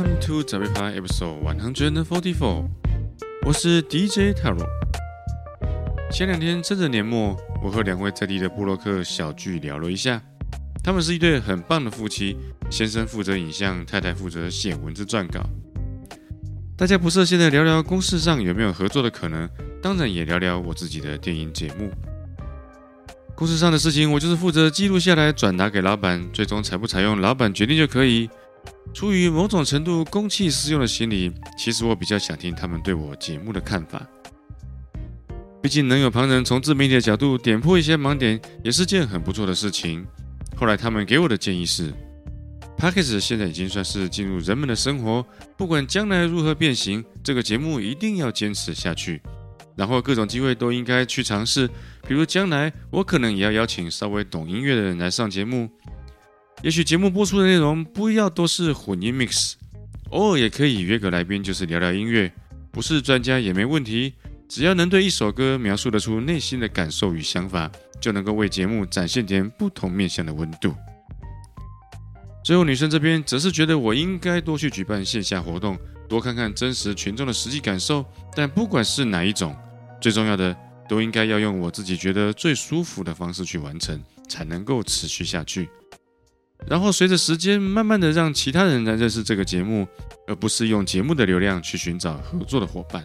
Welcome to z a r i p a Episode One Hundred and Forty Four。我是 DJ Taro。前两天趁着年末，我和两位在地的布洛克小聚聊了一下。他们是一对很棒的夫妻，先生负责影像，太太负责写文字撰稿。大家不设限的聊聊公事上有没有合作的可能，当然也聊聊我自己的电影节目。公事上的事情，我就是负责记录下来，转达给老板，最终采不采用，老板决定就可以。出于某种程度公器私用的心理，其实我比较想听他们对我节目的看法。毕竟能有旁人从自媒体的角度点破一些盲点，也是件很不错的事情。后来他们给我的建议是 p a c k a g e 现在已经算是进入人们的生活，不管将来如何变形，这个节目一定要坚持下去。然后各种机会都应该去尝试，比如将来我可能也要邀请稍微懂音乐的人来上节目。也许节目播出的内容不要都是混音 mix，偶尔也可以约个来宾，就是聊聊音乐，不是专家也没问题，只要能对一首歌描述得出内心的感受与想法，就能够为节目展现点不同面向的温度。最后，女生这边则是觉得我应该多去举办线下活动，多看看真实群众的实际感受。但不管是哪一种，最重要的都应该要用我自己觉得最舒服的方式去完成，才能够持续下去。然后随着时间，慢慢的让其他人来认识这个节目，而不是用节目的流量去寻找合作的伙伴。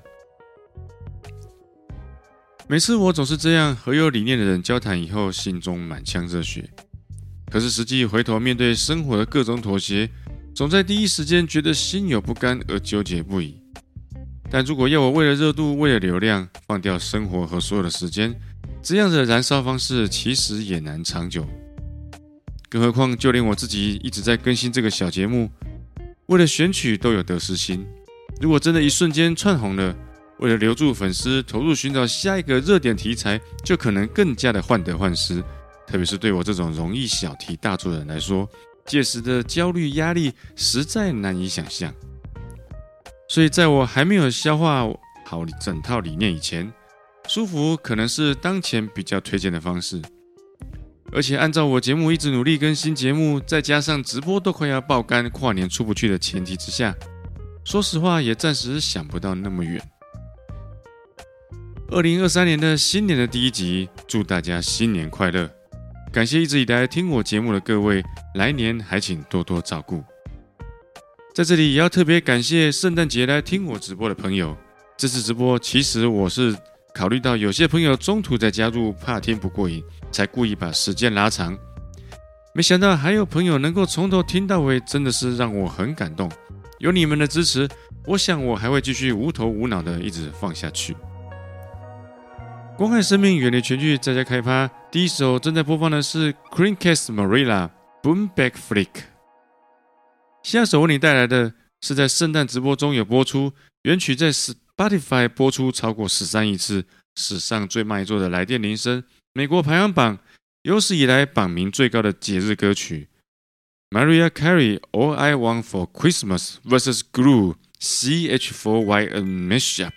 每次我总是这样和有理念的人交谈以后，心中满腔热血。可是实际回头面对生活的各种妥协，总在第一时间觉得心有不甘而纠结不已。但如果要我为了热度、为了流量放掉生活和所有的时间，这样的燃烧方式其实也难长久。更何况，就连我自己一直在更新这个小节目，为了选曲都有得失心。如果真的一瞬间窜红了，为了留住粉丝，投入寻找下一个热点题材，就可能更加的患得患失。特别是对我这种容易小题大做的人来说，届时的焦虑压力实在难以想象。所以，在我还没有消化好整套理念以前，舒服可能是当前比较推荐的方式。而且按照我节目一直努力更新节目，再加上直播都快要爆肝、跨年出不去的前提之下，说实话也暂时想不到那么远。二零二三年的新年的第一集，祝大家新年快乐！感谢一直以来听我节目的各位，来年还请多多照顾。在这里也要特别感谢圣诞节来听我直播的朋友。这次直播其实我是考虑到有些朋友中途再加入，怕听不过瘾。才故意把时间拉长，没想到还有朋友能够从头听到尾，真的是让我很感动。有你们的支持，我想我还会继续无头无脑的一直放下去。光看生命，远离全剧，在家开趴。第一首正在播放的是 Creamcast Marilla Boom Back Flick。下首为你带来的是在圣诞直播中有播出，原曲在 Spotify 播出超过十三亿次，史上最卖座的来电铃声。美国排行榜有史以来榜名最高的节日歌曲，Mariah Carey All I Want for Christmas vs Glue CH4Y N Mashup。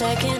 second.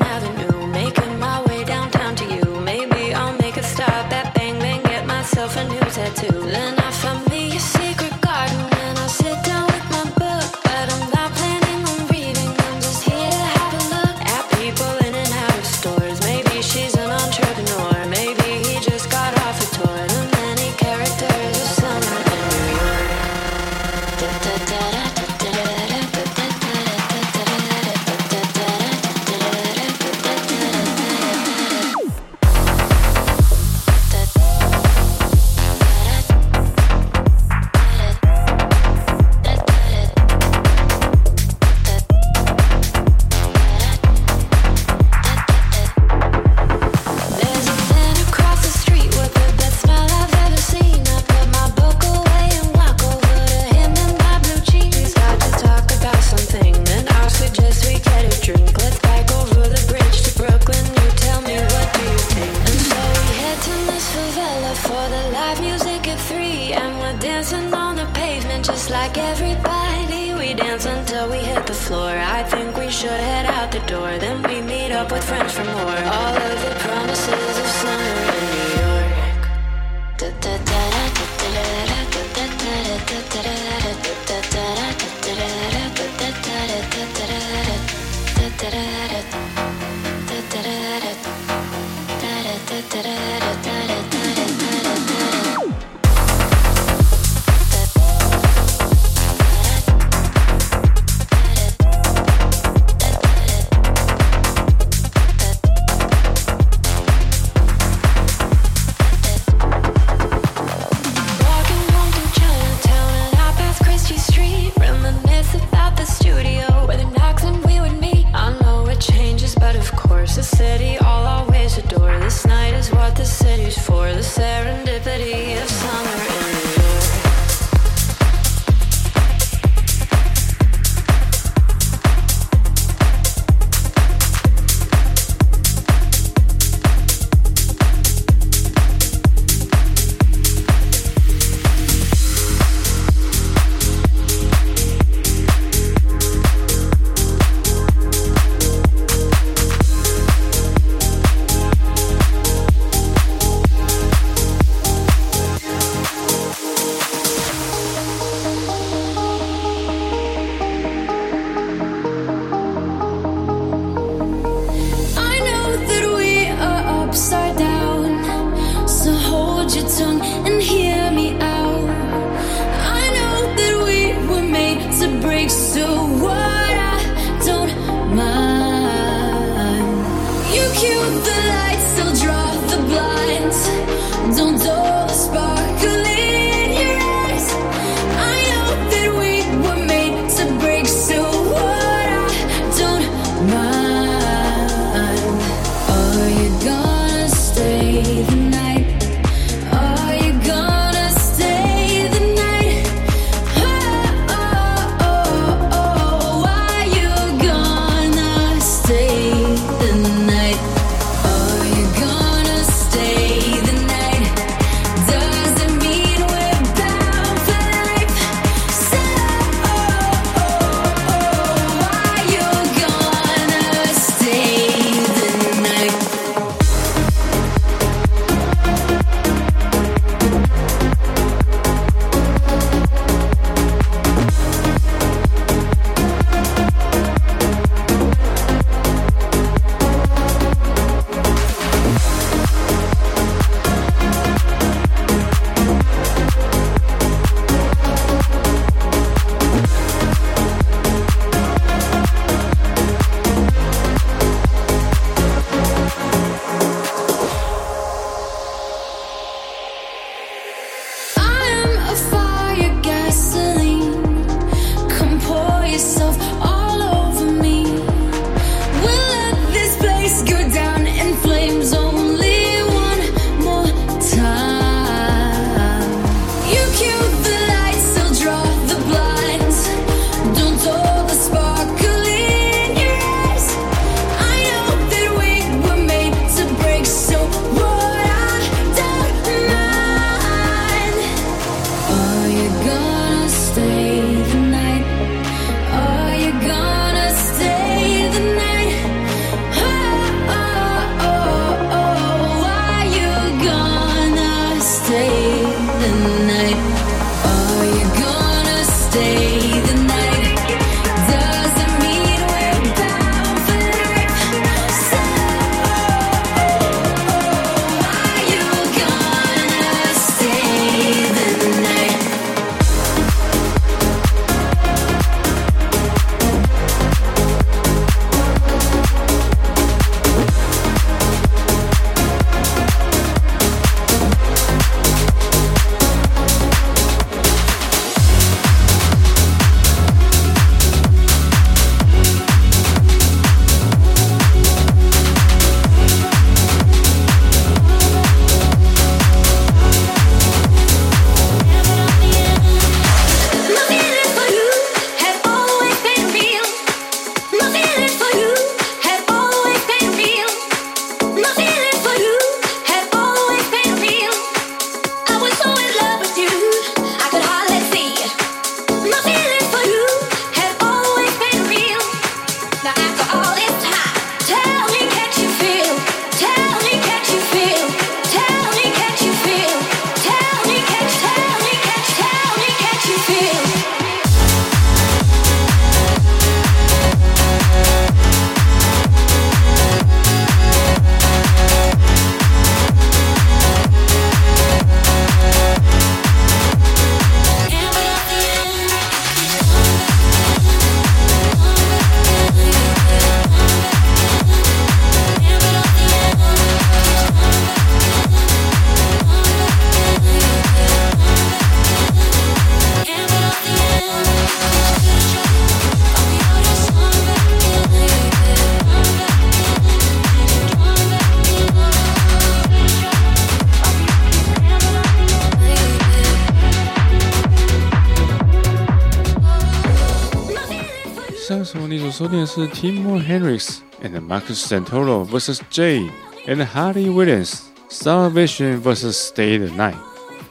是 Timo Henrys and Marcus Santoro vs Jay and Harley Williams Salvation vs Stay the Night，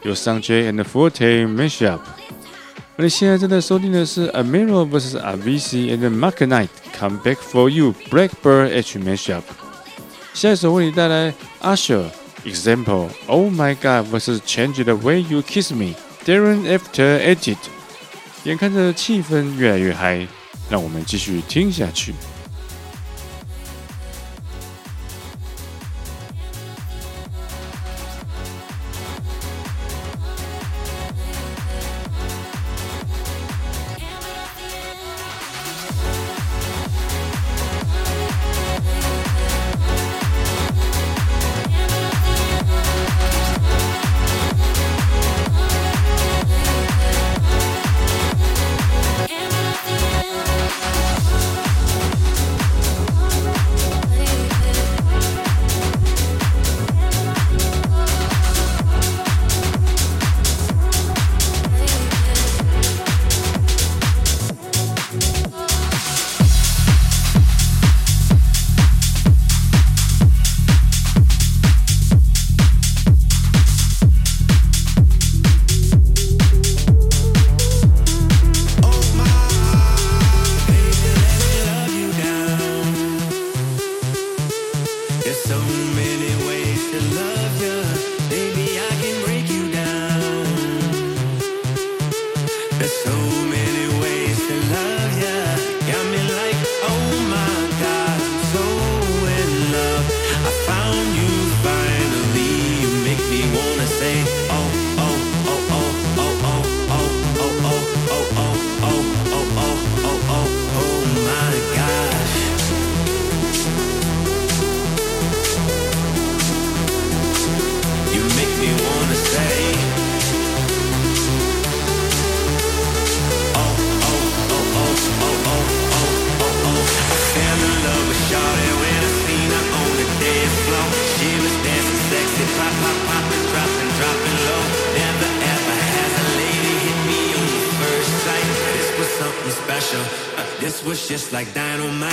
由 Sanjay and Forte mashup。而你现在正在收听的是 Amiro vs Avicii and Mark Knight Come Back for You Blackbird H mashup。下一首为你带来 Usher Example Oh My God vs Change the Way You Kiss Me Darren After Edit。眼看着气氛越来越嗨， 让我们继续听下去。Like dynamite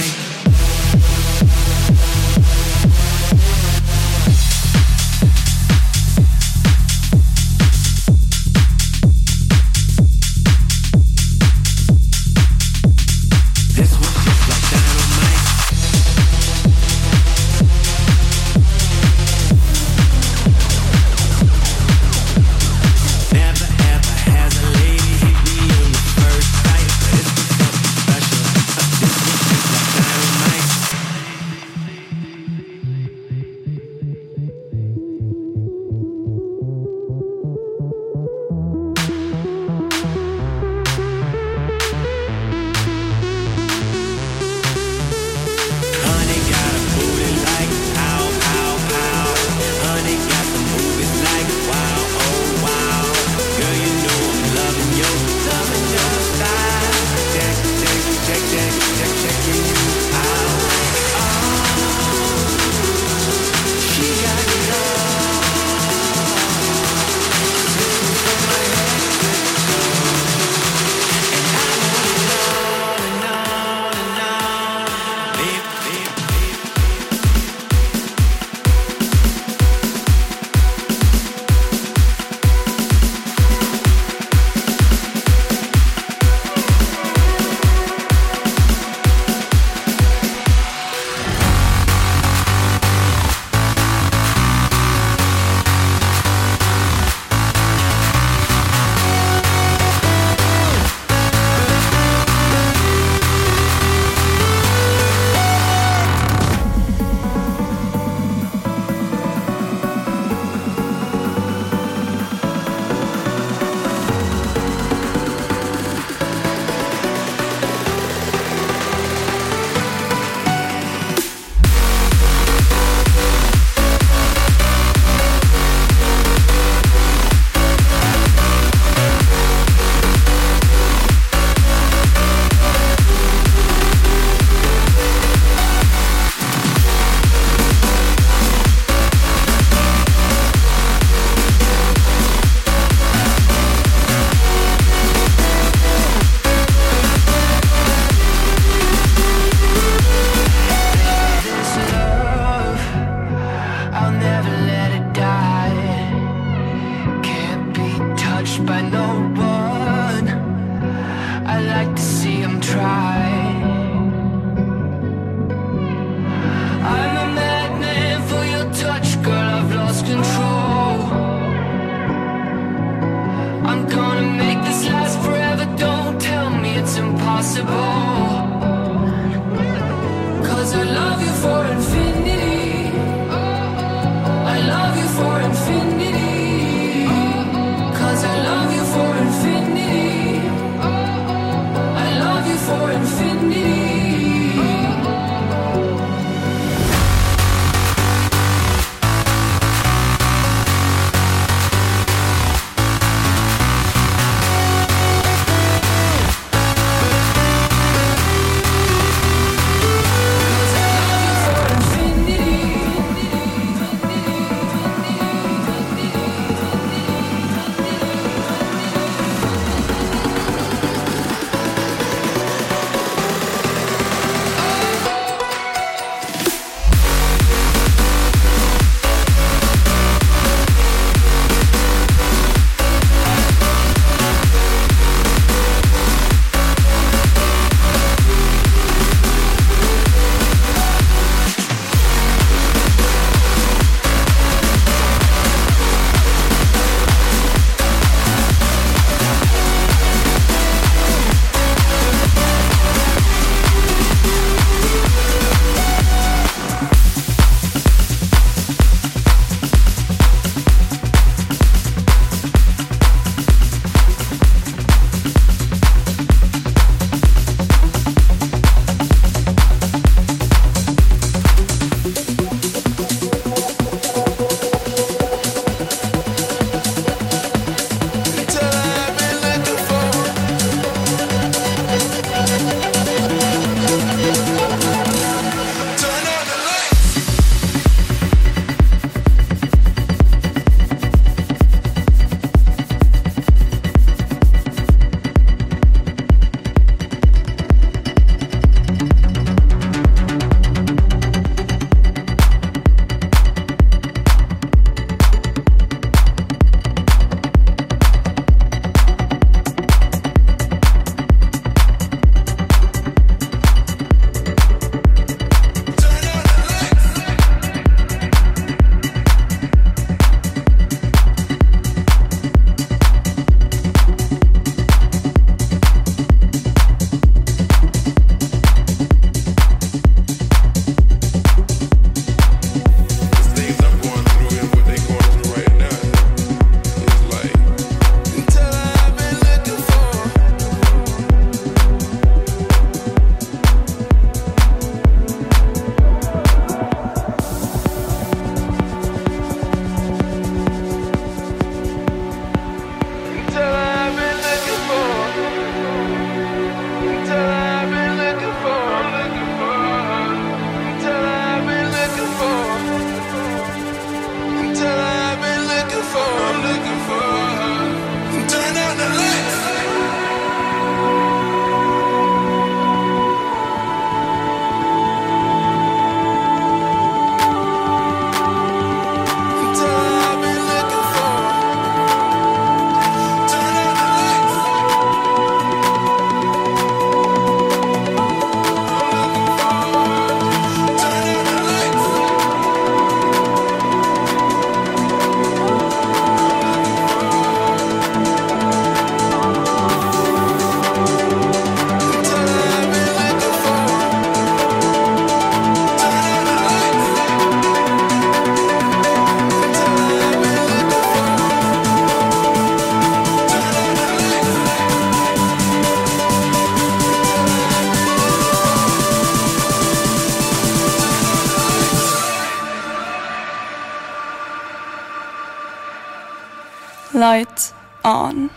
Light on.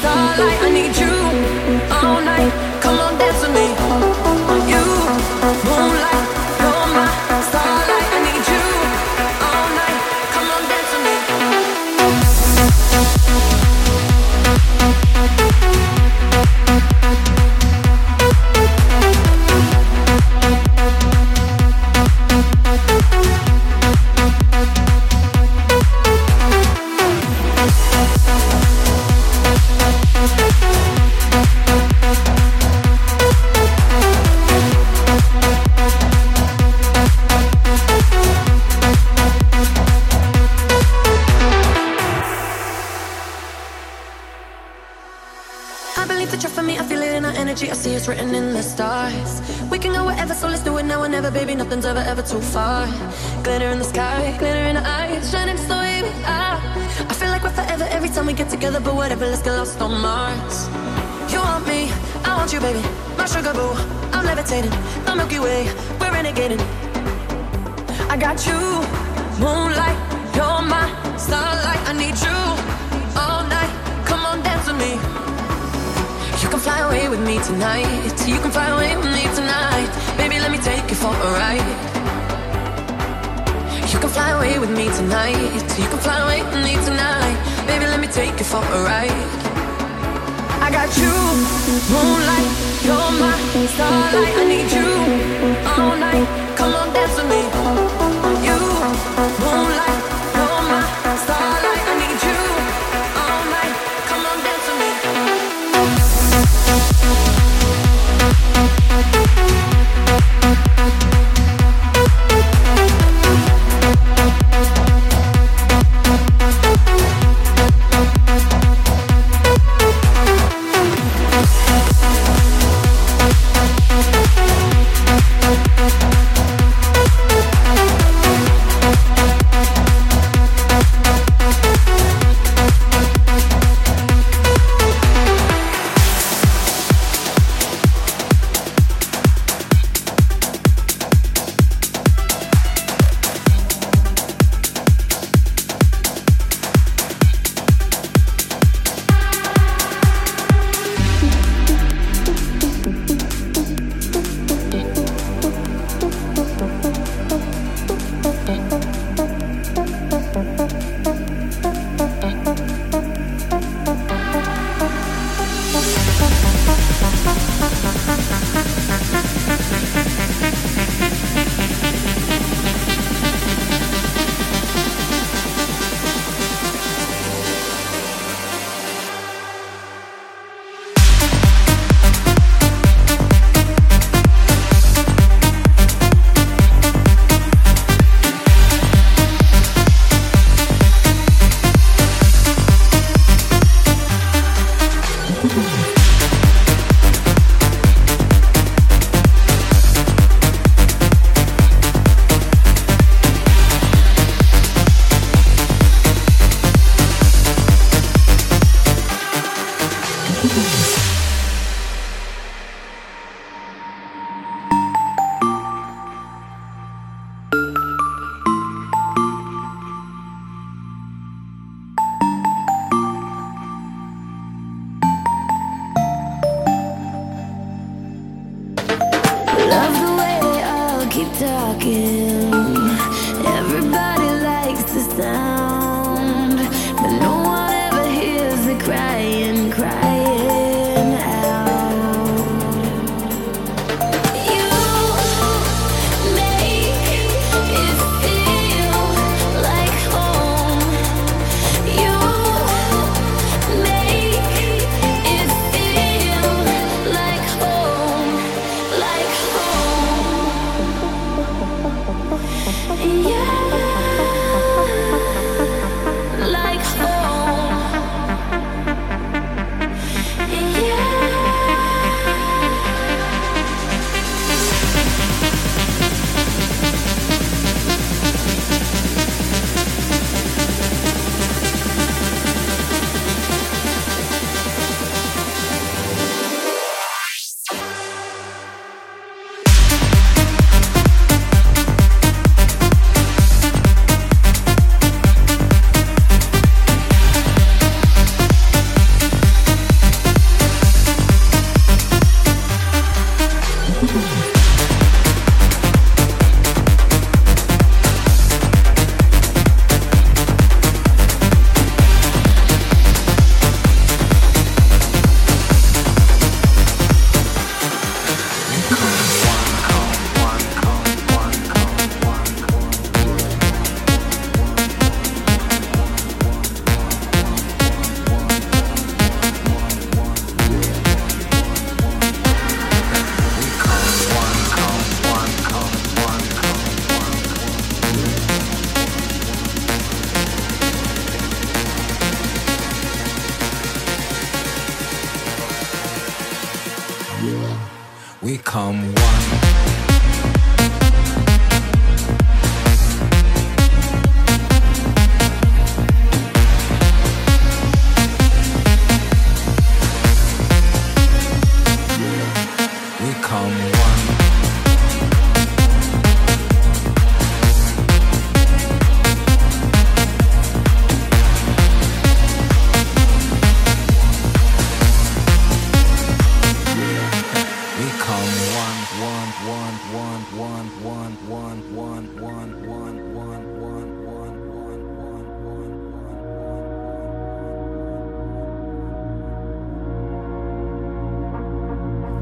Starlight. I need you all night. Baby. Nothing's ever, ever too far. Glitter in the sky, glitter in the eyes, shining the we are. I feel like we're forever every time we get together, but whatever, let's get lost on Mars. You want me, I want you, baby. My sugar boo, I'm levitating. The Milky Way, we're renegading. I got you, moonlight, you're my starlight. I need you all night. Come on, dance with me. You can fly away with me tonight. You can fly away with me tonight. Baby, let me take you for a ride. You can fly away with me tonight. You can fly away with me tonight. Baby, let me take you for a ride. I got you, moonlight, you're my starlight. I need you all night. Come on, dance with me. You, moonlight, you're my starlight.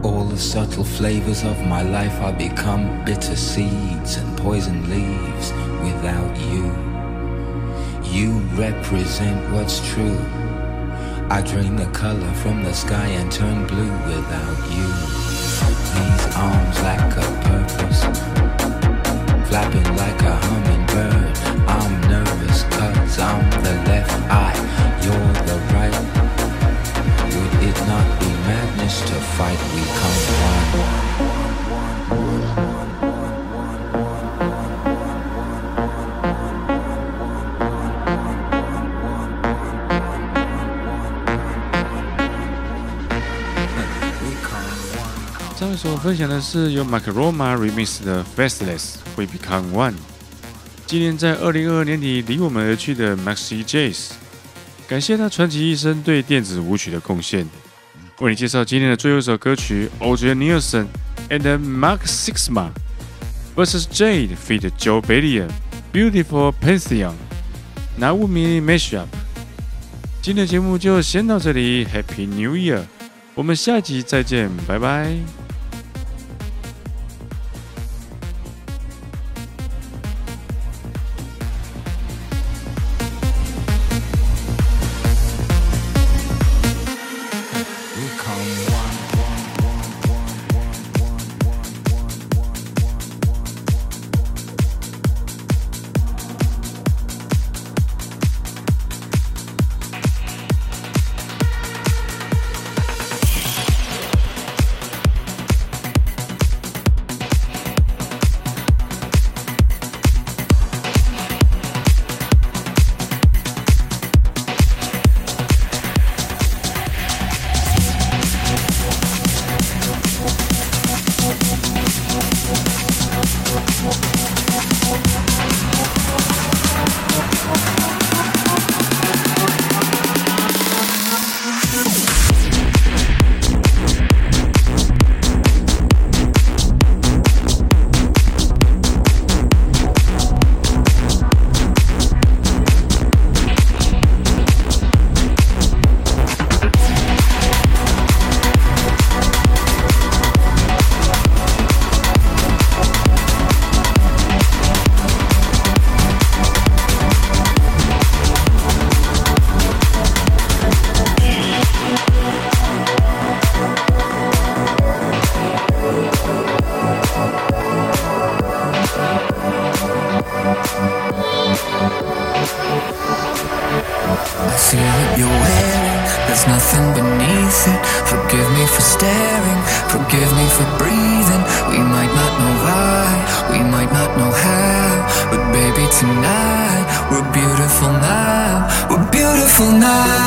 All the subtle flavors of my life are become bitter seeds and poison leaves without you. You represent what's true. I drain the color from the sky and turn blue without you. These arms lack a purpose, flapping like a hummingbird. I'm nervous cause I'm the left eye, you're fight? We come one. We come one. 上一首分享的是由 Mark Roma remix 的 Fastless 会 Become One。纪念在二零二二年底离我们而去的 Maxi Jace，感谢他传奇一生对电子舞曲的贡献。为你介绍今天的最后一首歌曲 Audrey Nielsen and Mark Sixma vs Jade feat. Joe Bellion Beautiful Pantheon Naomi Mashup。今天的节目就先到这里，Happy New Year！我们下集再见，拜拜。beautiful night